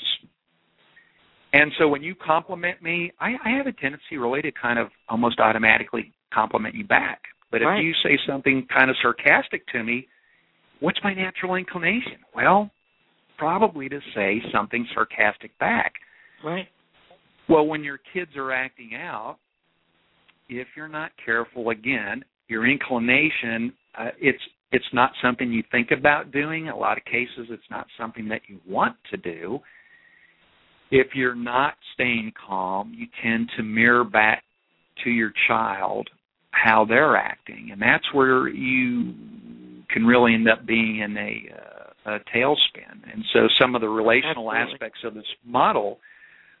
And so when you compliment me, I, I have a tendency really to kind of almost automatically compliment you back. But if Right. you say something kind of sarcastic to me, what's my natural inclination? Well, probably to say something sarcastic back. Right. Well, when your kids are acting out, if you're not careful, again, your inclination uh, it's it's not something you think about doing. A lot of cases, it's not something that you want to do. If you're not staying calm, you tend to mirror back to your child how they're acting, and that's where you can really end up being in a, uh, a tailspin. And so, some of the relational Absolutely. aspects of this model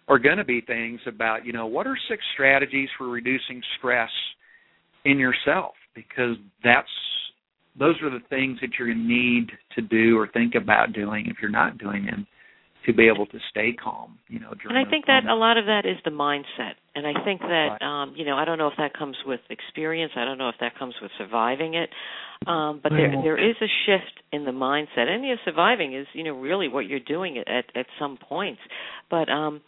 are going to be things about you know what are six strategies for reducing stress in yourself? Because that's those are the things that you're going to need to do or think about doing if you're not doing them to be able to stay calm you know during And I think that a lot of that is the mindset. And I think that Right. um, you know, I don't know if that comes with experience. I don't know if that comes with surviving it. Um, but there there is a shift in the mindset. And yeah, surviving is, you know, really what you're doing at at, at some points. But um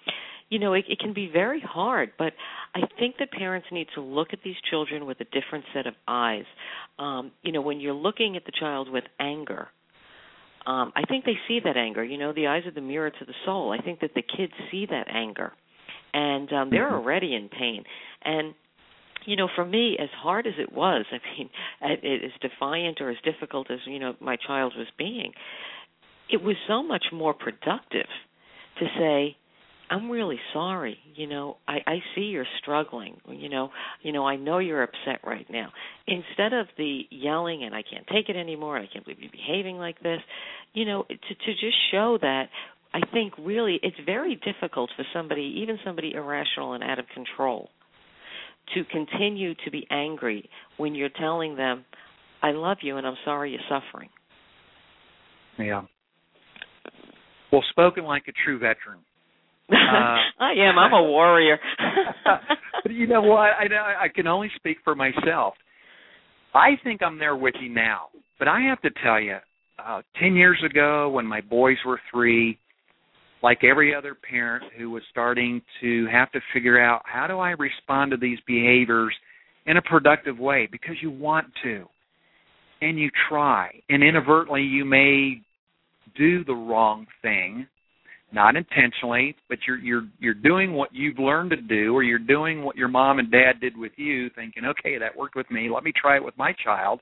you know, it, it can be very hard, but I think that parents need to look at these children with a different set of eyes. Um, you know, when you're looking at the child with anger, um, I think they see that anger. You know, the eyes are the mirror to the soul. I think that the kids see that anger, and um, they're Mhm. already in pain. And you know, for me, as hard as it was, [LAUGHS] I mean, as defiant or as difficult as you know my child was being, it was so much more productive to say, I'm really sorry. You know, I, I see you're struggling. You know, you know, I know you're upset right now. Instead of the yelling and I can't take it anymore, I can't believe you're behaving like this, you know, to to just show that I think really it's very difficult for somebody, even somebody irrational and out of control, to continue to be angry when you're telling them, I love you and I'm sorry you're suffering. yeah well spoken like a true veteran Uh, [LAUGHS] I am. I'm a warrior. [LAUGHS] but you know what? I know I can only speak for myself. I think I'm there with you now. But I have to tell you, uh, 10 years ago when my boys were three, like every other parent who was starting to have to figure out how do I respond to these behaviors in a productive way because you want to and you try and inadvertently you may do the wrong thing not intentionally but you're you're you're doing what you've learned to do or you're doing what your mom and dad did with you thinking okay that worked with me. Let me try it with my child.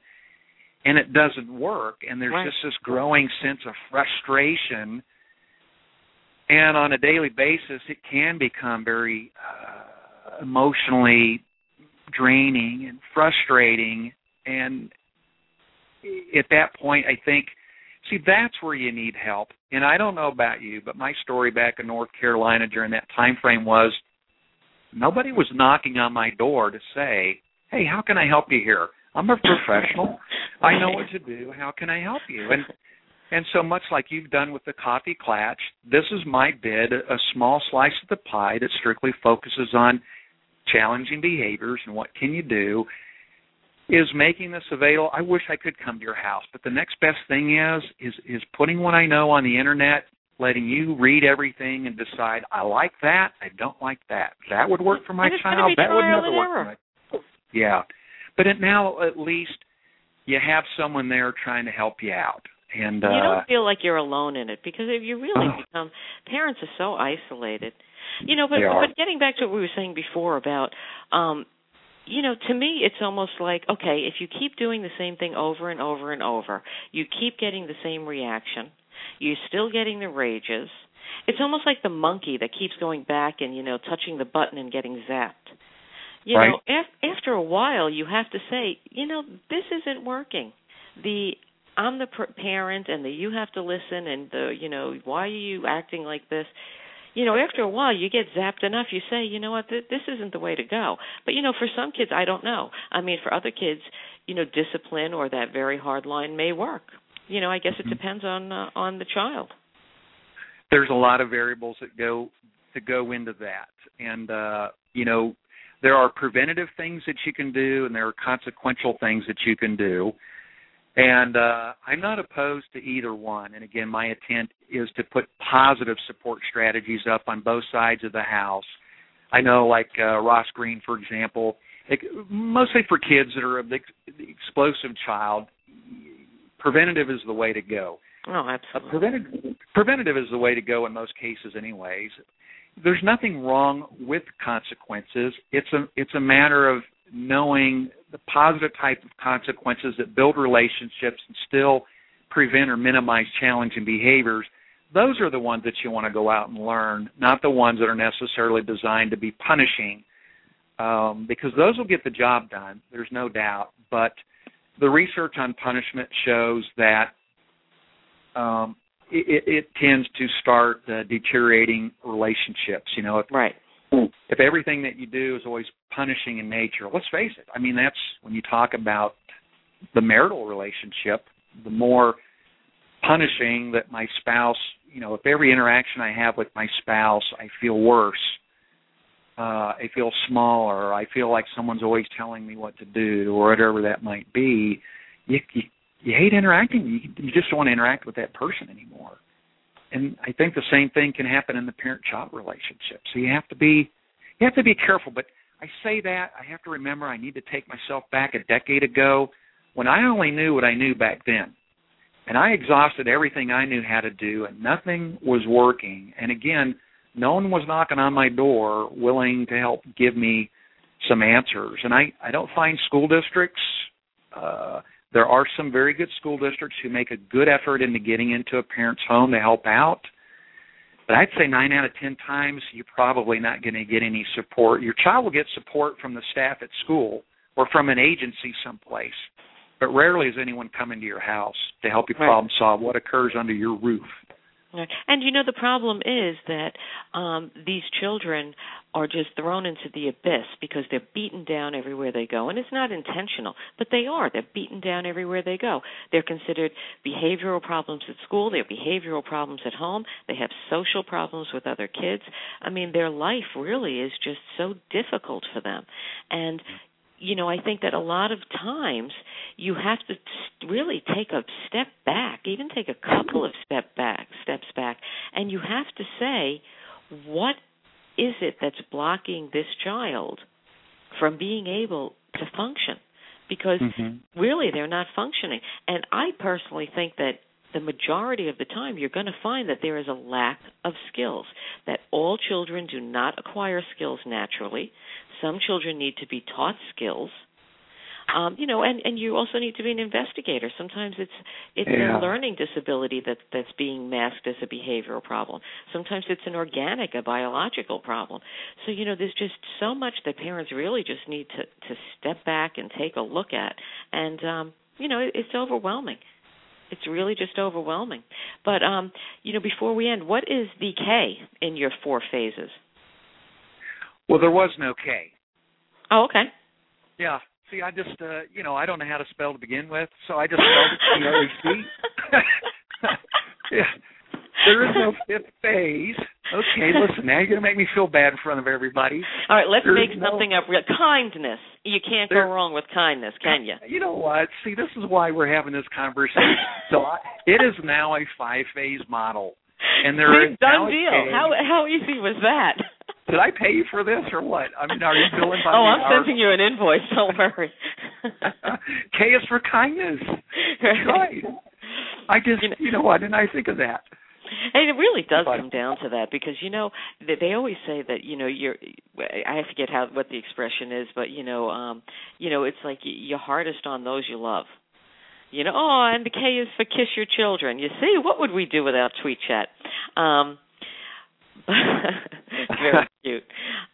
And it doesn't work and there's right. just this growing sense of frustration. And on a daily basis it can become very uh, emotionally draining and frustrating. And at that point i think see that's where you need help. And i don't know about you but my story back in north carolina during that time frame was nobody was knocking on my door to say hey how can i help you here? I'm a professional. I know what to do. How can i help you? And and so much like you've done with the Coffee Klatch, this is my bid, a small slice of the pie that strictly focuses on challenging behaviors and what can you do is making this available. I wish I could come to your house, but the next best thing is is is putting what I know on the internet, letting you read everything and decide I like that, I don't like that. That would work for my child. That would never work for my Yeah. But it, now at least you have someone there trying to help you out. And you uh don't feel like you're alone in it because if you really Oh. become parents are so isolated you know but but getting back to what we were saying before about um you know to me it's almost like okay if you keep doing the same thing over and over and over you keep getting the same reaction you're still getting the rages. It's almost like the monkey that keeps going back and you know touching the button and getting zapped. You Right. know af- after a while you have to say you know this isn't working. The I'm the parent and the you have to listen and the you know why are you acting like this you know after a while you get zapped enough you say you know what? Th- this isn't the way to go. But you know for some kids I don't know. I mean for other kids you know discipline or that very hard line may work. You know I guess it Mhm. depends on uh, on the child. There's a lot of variables that go that go into that. And uh you know there are preventative things that you can do and there are consequential things that you can do and uh i'm not opposed to either one and again my intent is to put positive support strategies up on both sides of the house i know like uh Ross Greene for example like, mostly for kids that are the explosive child preventative is the way to go oh uh, absolutely preventative, preventative is the way to go in most cases, anyways. There's nothing wrong with consequences. It's a it's a matter of knowing the positive type of consequences that build relationships and still prevent or minimize challenging behaviors. Those are the ones that you want to go out and learn, not the ones that are necessarily designed to be punishing, um, because those will get the job done. There's no doubt. But the research on punishment shows that um, it, it tends to start uh, deteriorating relationships. You know, if right if everything that you do is always punishing in nature, let's face it. I mean, that's when you talk about the marital relationship. The more punishing that my spouse, you know, if every interaction I have with my spouse, I feel worse. Uh, I feel smaller. I feel like someone's always telling me what to do, or whatever that might be. You, you you hate interacting. You, you just don't want to interact with that person anymore. And I think the same thing can happen in the parent-child relationship. So you have to be you have to be careful. But I say that I have to remember I need to take myself back a decade ago when I only knew what I knew back then. And I exhausted everything I knew how to do, and nothing was working. And again, no one was knocking on my door willing to help give me some answers. And I, I don't find school districts. Uh, there are some very good school districts who make a good effort into getting into a parent's home to help out. But I'd say nine out of ten times you're probably not going to get any support. Your child will get support from the staff at school or from an agency someplace, but rarely is anyone coming to your house to help you Right. problem solve what occurs under your roof. And you know the problem is that um these children are just thrown into the abyss because they're beaten down everywhere they go. And it's not intentional but they are. They're beaten down everywhere they go. They're considered behavioral problems at school. They're behavioral problems at home. They have social problems with other kids. I mean their life really is just so difficult for them. And you know i think that a lot of times you have to really take a step back, even take a couple of step back steps back, and you have to say, what is it that's blocking this child from being able to function? Because mm-hmm. really, they're not functioning. And I personally think that the majority of the time you're going to find that there is a lack of skills, that all children do not acquire skills naturally. Some children need to be taught skills um, you know, and and you also need to be an investigator. Sometimes it's it's yeah. a learning disability that that's being masked as a behavioral problem. Sometimes it's an organic, a biological problem. So you know, there's just so much that parents really just need to to step back and take a look at, and um, you know, it, it's overwhelming. It's really just overwhelming. But um, you know, before we end, what is the K in your four phases? Well, there was no K. Oh, okay. Yeah, See, I just, uh, you know, I don't know how to spell to begin with, so I just spelled it C O E C. Yeah. There is no fifth phase. Okay, listen, now you're going to make me feel bad in front of everybody. All right, let's make no, something up real. Kindness. You can't there, go wrong with kindness, can you? You know what? See, this is why we're having this conversation. [LAUGHS] so I, it is now a five phase model. And there See, is done deal. How how easy was that? Did I pay you for this or what? I mean, are you billing by [LAUGHS] oh, I'm hour? sending you an invoice. Don't worry. [LAUGHS] K is for kindness. That's [LAUGHS] right. I just, You know- you know, why didn't I think of that? And it really does come down to that because you know they, they always say that you know you're I forget how what the expression is, but you know um you know it's like you're hardest on those you love. You know, oh, and the K is for kiss your children. You see, what would we do without Tweet Chat? Um [LAUGHS] very cute.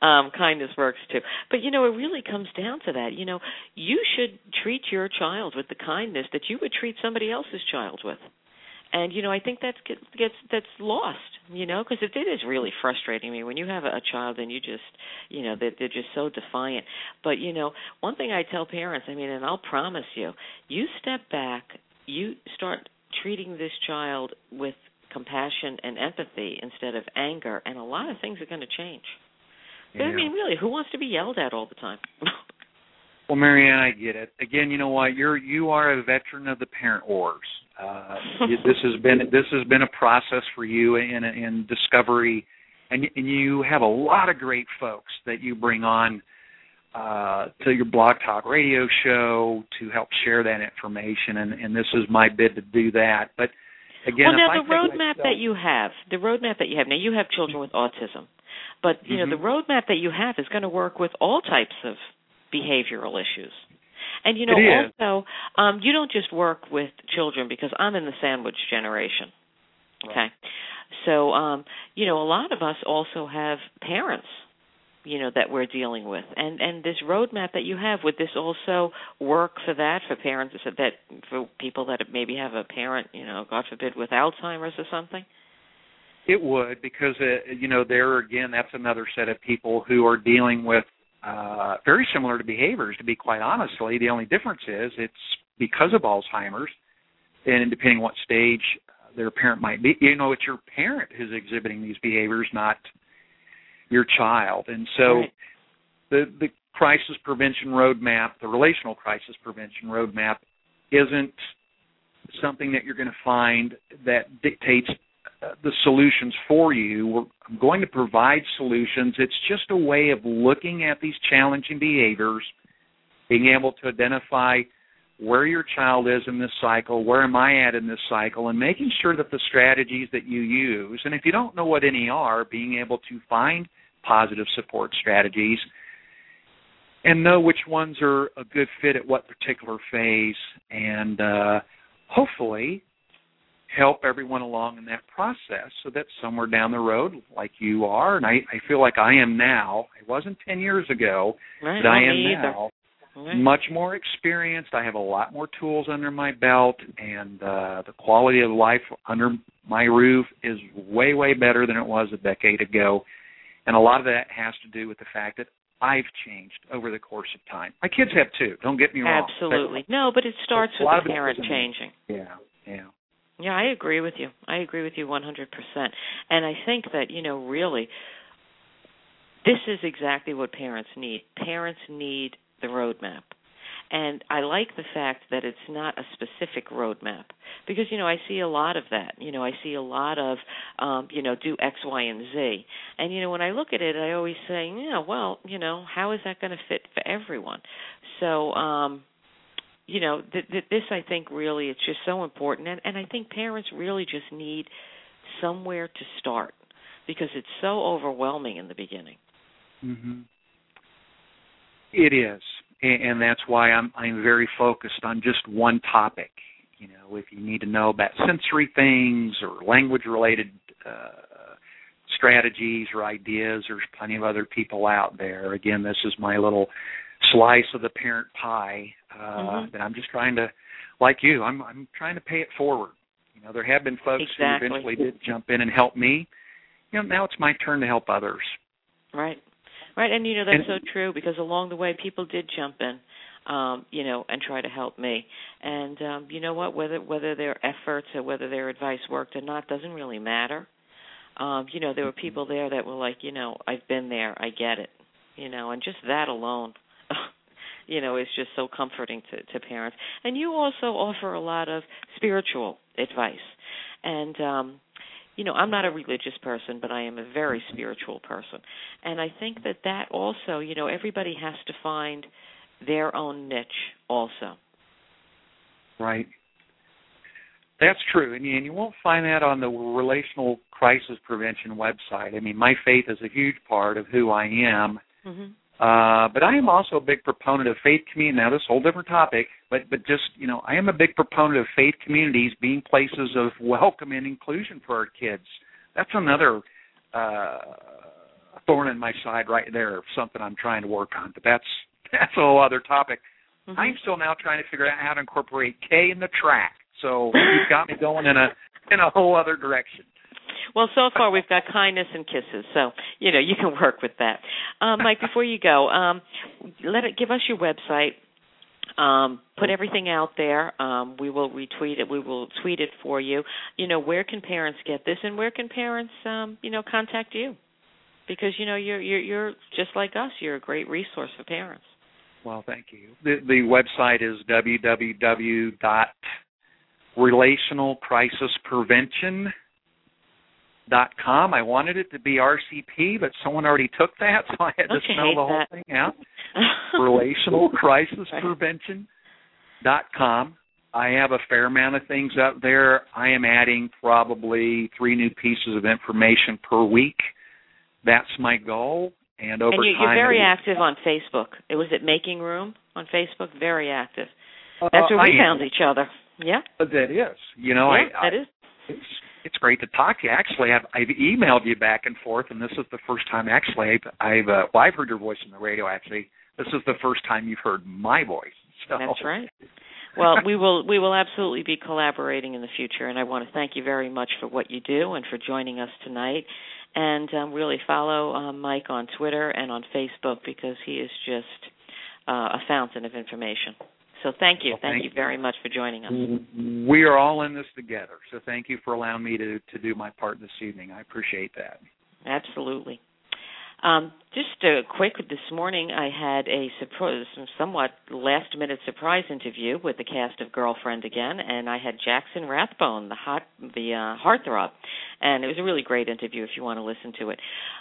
Um, kindness works too. But you know, it really comes down to that. You know, you should treat your child with the kindness that you would treat somebody else's child with. And you know, I think gets, gets that's lost. You know, because it, it is really frustrating me when you have a, a child and you just, you know, they're, they're just so defiant. But you know, one thing I tell parents, I mean, and I'll promise you, you step back, you start treating this child with compassion and empathy instead of anger, and a lot of things are going to change. But I mean, really, who wants to be yelled at all the time? [LAUGHS] Well, Marianne, I get it. Again, you know what? You're you are a veteran of the parent wars. Uh, [LAUGHS] this has been this has been a process for you in in discovery, and, and you have a lot of great folks that you bring on uh, to your blog talk radio show to help share that information, and, and this is my bid to do that. But again, well, now the roadmap myself- that you have, the roadmap that you have. Now you have children with autism, but you know Mhm. the roadmap that you have is going to work with all types of behavioral issues. And you know, also, um, you don't just work with children because I'm in the sandwich generation. Okay, so um, you know, a lot of us also have parents you know that we're dealing with and and this roadmap that you have would this also work for that for parents that for people that maybe have a parent you know god forbid with alzheimer's or something It would because uh, you know there again that's another set of people who are dealing with uh, very similar to behaviors. To be quite honestly, the only difference is it's because of Alzheimer's, and depending on what stage their parent might be, you know, it's your parent who's exhibiting these behaviors, not your child. And so, Right. the the crisis prevention roadmap, the relational crisis prevention roadmap, isn't something that you're going to find that dictates uh, the solutions for you. We're, I'm going to provide solutions. It's just a way of looking at these challenging behaviors, being able to identify where your child is in this cycle, where am I at in this cycle, and making sure that the strategies that you use, and if you don't know what any are, being able to find positive support strategies and know which ones are a good fit at what particular phase, and uh, hopefully help everyone along in that process so that somewhere down the road, like you are, and I, I feel like I am now, I wasn't 10 years ago, right but I am either. now, Right. much more experienced. I have a lot more tools under my belt, and uh, the quality of life under my roof is way, way better than it was a decade ago. And a lot of that has to do with the fact that I've changed over the course of time. My kids have too. Don't get me wrong. absolutely no but it starts with the parent changing Yeah, yeah. Yeah, I agree with you. I agree with you 100%. And I think that, you know, really this is exactly what parents need. Parents need the roadmap. And I like the fact that it's not a specific roadmap because you know I see a lot of that. You know I see a lot of um, you know do X, Y, and Z. And you know when I look at it, I always say, yeah, well, you know how is that going to fit for everyone? So. um you know th- th- this i think really it's just so important and and i think parents really just need somewhere to start because it's so overwhelming in the beginning mhm it is and that's why i'm i'm very focused on just one topic. You know if you need to know about sensory things or language related uh strategies or ideas there's plenty of other people out there. Again this is my little slice of the parent pie uh mm-hmm. and I'm just trying to like you I'm I'm trying to pay it forward. You know there have been folks exactly. who eventually did jump in and help me. You know now it's my turn to help others. Right right and you know that's and, so true because along the way people did jump in um you know and try to help me. And um you know what whether whether their efforts or whether their advice worked or not doesn't really matter. Um you know there were people there that were like you know I've been there I get it you know and just that alone [LAUGHS] you know is just so comforting to to parents. And you also offer a lot of spiritual advice. And um you know i'm not a religious person but i am a very spiritual person. And i think that that also you know everybody has to find their own niche also. Right. That's true. And you, and you won't find that on the relational crisis prevention website. I mean my faith is a huge part of who i am. Mm-hmm. Uh, but I am also a big proponent of faith community. Now, this a whole different topic, but but just you know, I am a big proponent of faith communities being places of welcome and inclusion for our kids. That's another uh, thorn in my side right there. Something I'm trying to work on, but that's [LAUGHS] that's a whole other topic. Mm-hmm. I'm still now trying to figure out how to incorporate K in the track. So you've got me going in a in a whole other direction. Well, so far we've got kindness and kisses, so you know you can work with that. Um, Mike, [LAUGHS] before you go, um, let it give us your website. Um, put everything out there. Um, we will retweet it. We will tweet it for you. You know, where can parents get this, and where can parents, um, you know, contact you? Because you know you're you're you're just like us. You're a great resource for parents. Well, thank you. The, the website is www.relationalcrisisprevention dot com. I wanted it to be RCP, but someone already took that, so I had to okay, spell the whole that. thing out. [LAUGHS] Relational Crisis Prevention dot com. I have a fair amount of things up there. I am adding probably three new pieces of information per week. That's my goal. And over and you, time, you're very active on Facebook. It was it Making Room on Facebook. Very active. uh, That's where we I found am. each other. Yeah. That is. You know, yeah, I, I that is. It's great to talk to you. Actually, I've, I've emailed you back and forth, and this is the first time. Actually, I've, I've uh, well, I've heard your voice on the radio. Actually, this is the first time you've heard my voice. So. That's right. Well, we will we will absolutely be collaborating in the future, and I want to thank you very much for what you do and for joining us tonight. And um, really follow um, Mike on Twitter and on Facebook because he is just uh, a fountain of information. So thank you, Well, thank, thank you very much for joining us. We are all in this together. So thank you for allowing me to to do my part this evening. I appreciate that. Absolutely. Um, just a quick this morning, I had a surprise, somewhat last minute surprise interview with the cast of Girlfriend again, and I had Jackson Rathbone, the hot, the uh, heartthrob, and it was a really great interview. If you want to listen to it,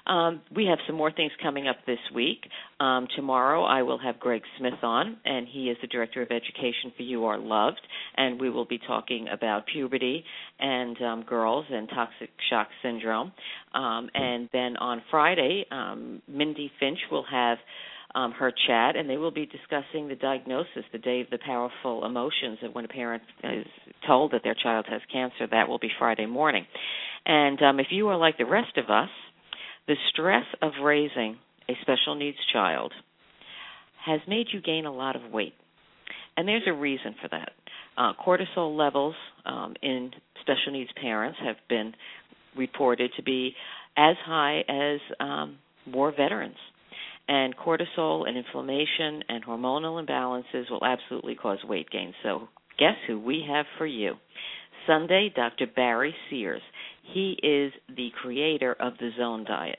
um, we have some more things coming up this week. Um, tomorrow, I will have Greg Smith on, and he is the director of education for You Are Loved, and we will be talking about puberty and um, girls and toxic shock syndrome. Um, and then on Friday, um, Mindy Finch will have um, her chat, and they will be discussing the diagnosis, the day of the powerful emotions of when a parent is told that their child has cancer. That will be Friday morning. And um, if you are like the rest of us, the stress of raising a special needs child has made you gain a lot of weight. And there's a reason for that. Uh, cortisol levels um, in special needs parents have been reported to be as high as um, war veterans. And cortisol and inflammation and hormonal imbalances will absolutely cause weight gain. So, guess who we have for you? Sunday, Dr. Barry Sears. He is the creator of the Zone Diet.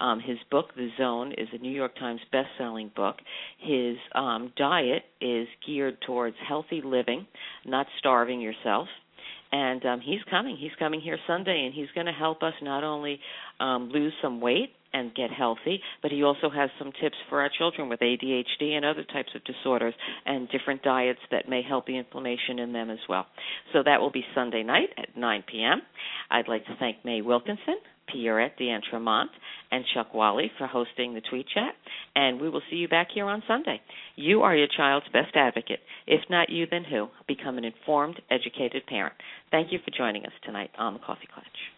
Um, his book, The Zone, is a New York Times best-selling book. His um, diet is geared towards healthy living, not starving yourself and um, he's coming. He's coming here Sunday, and he's going to help us not only um, lose some weight and get healthy, but he also has some tips for our children with ADHD and other types of disorders and different diets that may help the inflammation in them as well. So that will be Sunday night at 9 p.m. I'd like to thank May Wilkinson, Pierrette D'Entremont, and Chuck Wally for hosting the Tweet Chat, and we will see you back here on Sunday. You are your child's best advocate. If not you, then who? Become an informed, educated parent. Thank you for joining us tonight on the Coffee Klatch.